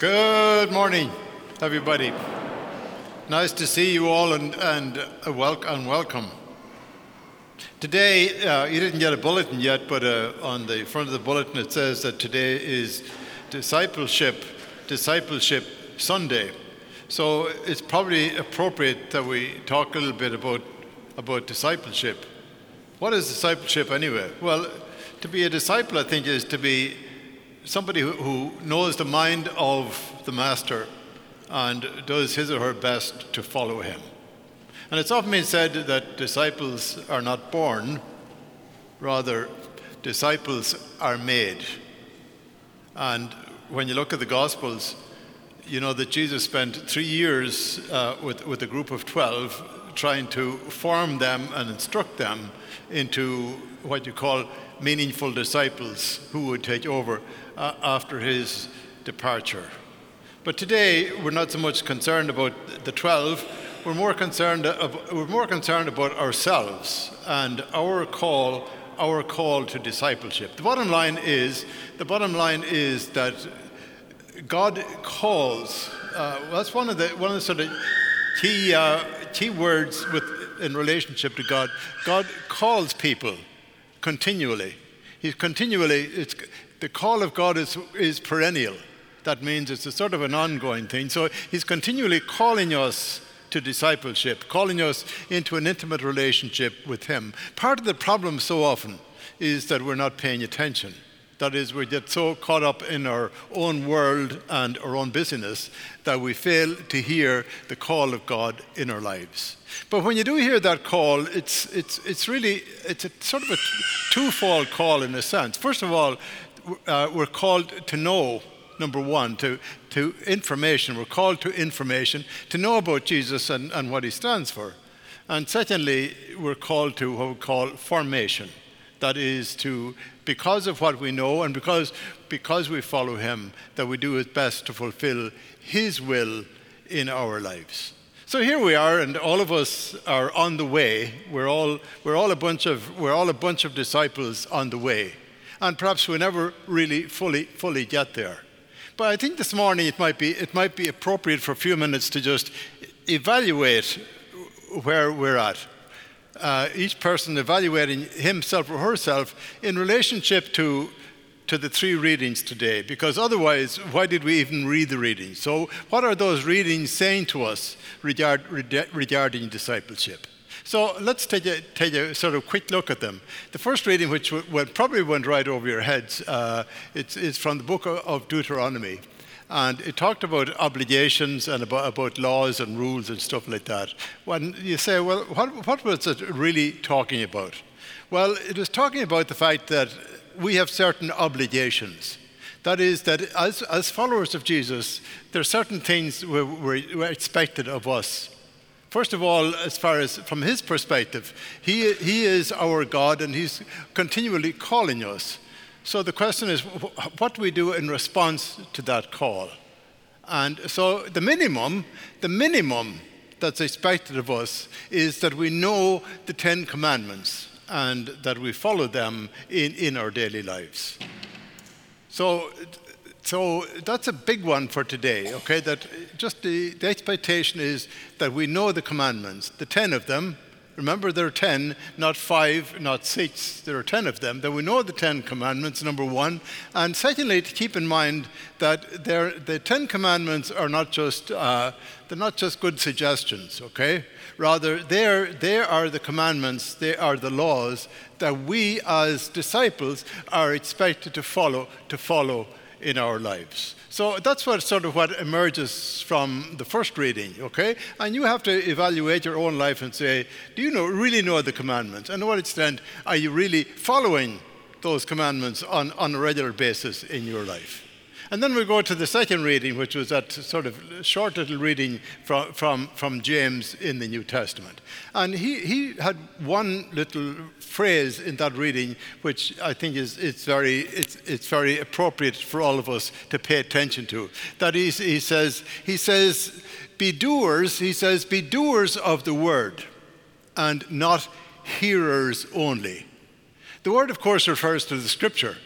Good morning, everybody. Nice to see you all and, and, uh, wel- and welcome. Today, uh, you didn't get a bulletin yet, but uh, on the front of the bulletin it says that today is discipleship, discipleship Sunday. So it's probably appropriate that we talk a little bit about, about discipleship. What is discipleship anyway? Well, to be a disciple, I think, is to be somebody who, knows the mind of the master and does his or her best to follow him. And it's often been said that disciples are not born, rather, disciples are made. And when you look at the Gospels, you know that Jesus spent three years uh, with, with a group of 12 trying to form them and instruct them into what you call meaningful disciples who would take over uh, after his departure. But today, we're not so much concerned about the 12, we're more concerned, about, we're more concerned about ourselves and our call, our call to discipleship. The bottom line is, the bottom line is that God calls. Uh, well, that's one of the one of the sort of key uh, key words with in relationship to God. God calls people continually. He's continually. It's the call of God is is perennial. That means it's a sort of an ongoing thing. So He's continually calling us to discipleship, calling us into an intimate relationship with Him. Part of the problem so often is that we're not paying attention. That is, we get so caught up in our own world and our own busyness that we fail to hear the call of God in our lives. But when you do hear that call, it's, it's, it's really, it's a sort of a twofold call in a sense. First of all, uh, we're called to know number one, to, to information. We're called to information, to know about Jesus and, and what he stands for. And secondly, we're called to what we call formation. That is to, because of what we know and because, because we follow him, that we do his best to fulfill his will in our lives. So here we are, and all of us are on the way. We're all, we're all, a, bunch of, we're all a bunch of disciples on the way. And perhaps we never really fully, fully get there. But I think this morning it might be, it might be appropriate for a few minutes to just evaluate where we're at. Uh, each person evaluating himself or herself in relationship to, to the three readings today, because otherwise, why did we even read the readings? So, what are those readings saying to us regard, regarding discipleship? So let's take a, take a sort of quick look at them. The first reading, which probably went right over your heads, uh, it's, from the book of Deuteronomy. And it talked about obligations and about, about laws and rules and stuff like that. When you say, well, what, what was it really talking about? Well, it was talking about the fact that we have certain obligations. That is, that as, as followers of Jesus, there are certain things we're, we're expected of us. First of all, as far as from his perspective, he, he is our God and he's continually calling us. So the question is, what do we do in response to that call? And so the minimum, the minimum that's expected of us is that we know the Ten Commandments and that we follow them in, in our daily lives. So so that's a big one for today, okay? That just the, the expectation is that we know the commandments, the 10 of them. Remember, there are 10, not five, not six. There are 10 of them. That we know the 10 commandments, number one. And secondly, to keep in mind that the 10 commandments are not just, uh, they're not just good suggestions, okay? Rather, they're, they are the commandments, they are the laws that we as disciples are expected to follow, to follow in our lives. So that's what sort of what emerges from the first reading, okay? And you have to evaluate your own life and say, do you know, really know the commandments? And to what extent are you really following those commandments on, on a regular basis in your life? And then we go to the second reading, which was that sort of short little reading from, from, from James in the New Testament. And he, he had one little phrase in that reading, which I think is it's very, it's, it's very appropriate for all of us to pay attention to. That is, he says, he says, be doers, he says, be doers of the word and not hearers only. The word, of course, refers to the scripture.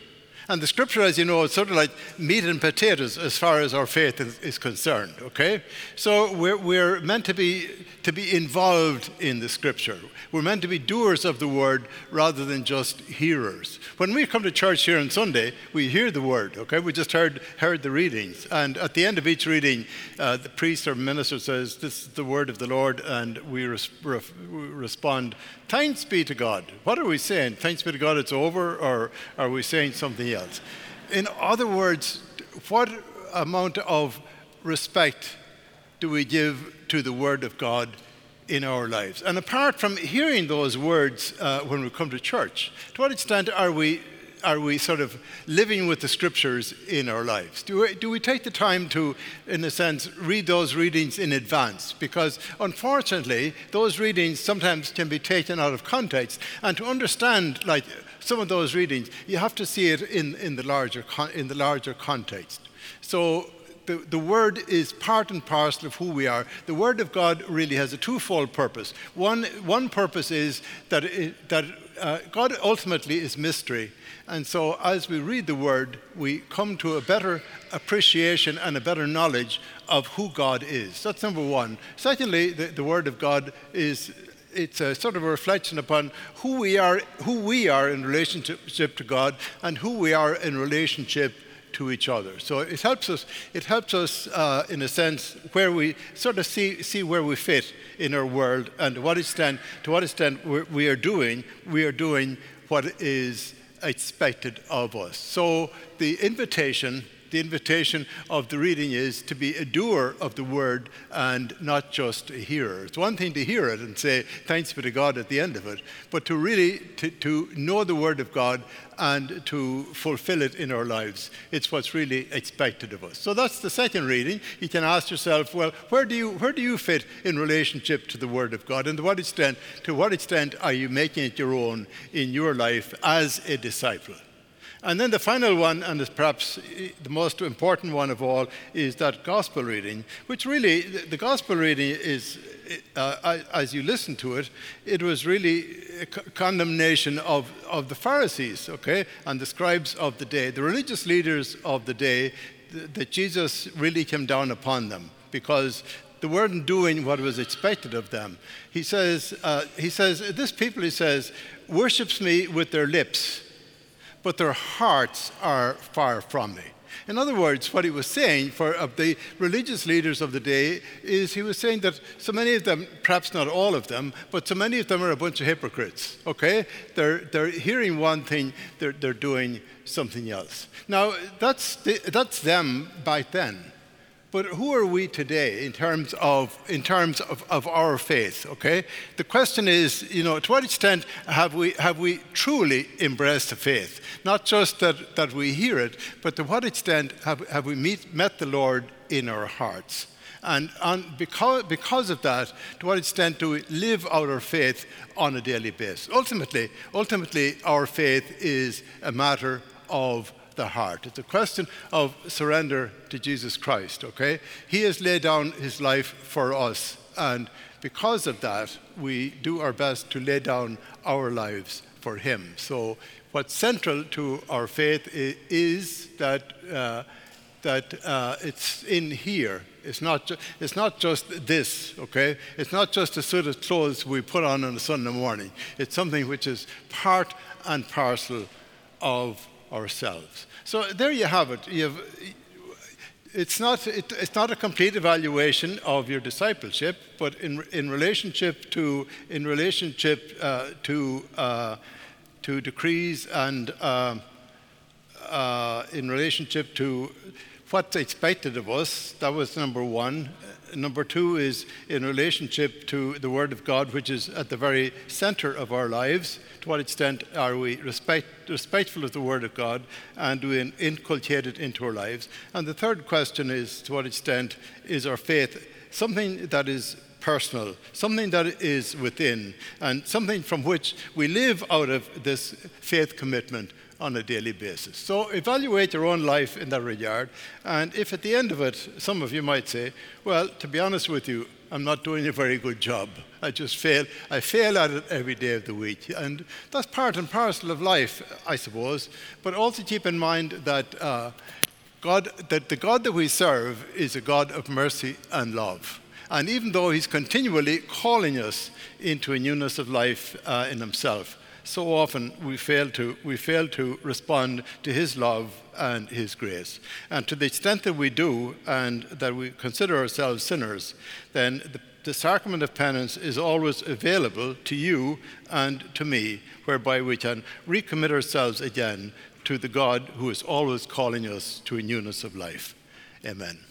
And the scripture, as you know, is sort of like meat and potatoes as far as our faith is, is concerned, okay? So we're, we're meant to be, to be involved in the scripture. We're meant to be doers of the word rather than just hearers. When we come to church here on Sunday, we hear the word, okay? We just heard, heard the readings. And at the end of each reading, uh, the priest or minister says, This is the word of the Lord, and we, res- respond, Thanks be to God. What are we saying? Thanks be to God, it's over, or are we saying something else? In other words, what amount of respect do we give to the Word of God in our lives? And apart from hearing those words uh, when we come to church, to what extent are we are we sort of living with the scriptures in our lives? Do we, do we take the time to, in a sense, read those readings in advance? Because unfortunately, those readings sometimes can be taken out of context. And to understand, like, some of those readings, you have to see it in, in, the, larger in the larger context. So the, the word is part and parcel of who we are. The word of God really has a twofold purpose. One, one purpose is that, it, that uh, God ultimately is mystery. And so, as we read the Word, we come to a better appreciation and a better knowledge of who God is. That's number one. Secondly, the, the Word of God is it's a sort of a reflection upon who we are, who we are in relationship to God, and who we are in relationship to each other. So it helps us. It helps us, uh, in a sense, where we sort of see see where we fit in our world, and to what extent, to what extent we are doing, we are doing what is expected of us. So the invitation the invitation of the reading is to be a doer of the word and not just a hearer. It's one thing to hear it and say, thanks be to God at the end of it, but to really to, to know the word of God and to fulfill it in our lives. It's what's really expected of us. So that's the second reading. You can ask yourself, well, where do you where do you fit in relationship to the Word of God? And to what extent to what extent are you making it your own in your life as a disciple? And then the final one, and perhaps the most important one of all, is that gospel reading, which really, the gospel reading is, uh, as you listen to it, it was really a condemnation of, of the Pharisees, okay, and the scribes of the day, the religious leaders of the day, that Jesus really came down upon them because they weren't doing what was expected of them. He says, uh, he says, this people, he says, worships me with their lips but their hearts are far from me. In other words, what he was saying for the religious leaders of the day is he was saying that so many of them, perhaps not all of them, but so many of them are a bunch of hypocrites. Okay? They're, they're hearing one thing, they're, they're doing something else. Now, that's, the, that's them back then. But who are we today in terms of in terms of, of our faith? Okay, the question is, you know, to what extent have we have we truly embraced the faith? Not just that, that we hear it, but to what extent have, have we meet, met the Lord in our hearts? And, and because, because of that, to what extent do we live out our faith on a daily basis? Ultimately, ultimately, our faith is a matter of the heart. It's a question of surrender to Jesus Christ, okay? He has laid down his life for us, and because of that, we do our best to lay down our lives for him. So, what's central to our faith is that, uh, that uh, it's in here. It's not, ju- it's not just this, okay? It's not just a suit of clothes we put on on a Sunday morning. It's something which is part and parcel of ourselves. So there you have it. You have, it's, not, it, it's not a complete evaluation of your discipleship, but in, in relationship to, in relationship, uh, to, uh, to decrees and uh, uh in relationship to what's expected of us, that was number one. Number two is in relationship to the Word of God, which is at the very center of our lives. To what extent are we respect, respectful of the Word of God and do we inculcate it into our lives? And the third question is to what extent is our faith something that is personal, something that is within, and something from which we live out of this faith commitment on a daily basis. So evaluate your own life in that regard. And if at the end of it, some of you might say, well, to be honest with you, I'm not doing a very good job. I just fail. I fail at it every day of the week. And that's part and parcel of life, I suppose. But also keep in mind that, uh, God, that the God that we serve is a God of mercy and love. And even though He's continually calling us into a newness of life uh, in Himself, so often we fail to, we fail to respond to His love and His grace. And to the extent that we do, and that we consider ourselves sinners, then the, the sacrament of penance is always available to you and to me, whereby we can recommit ourselves again to the God who is always calling us to a newness of life. Amen.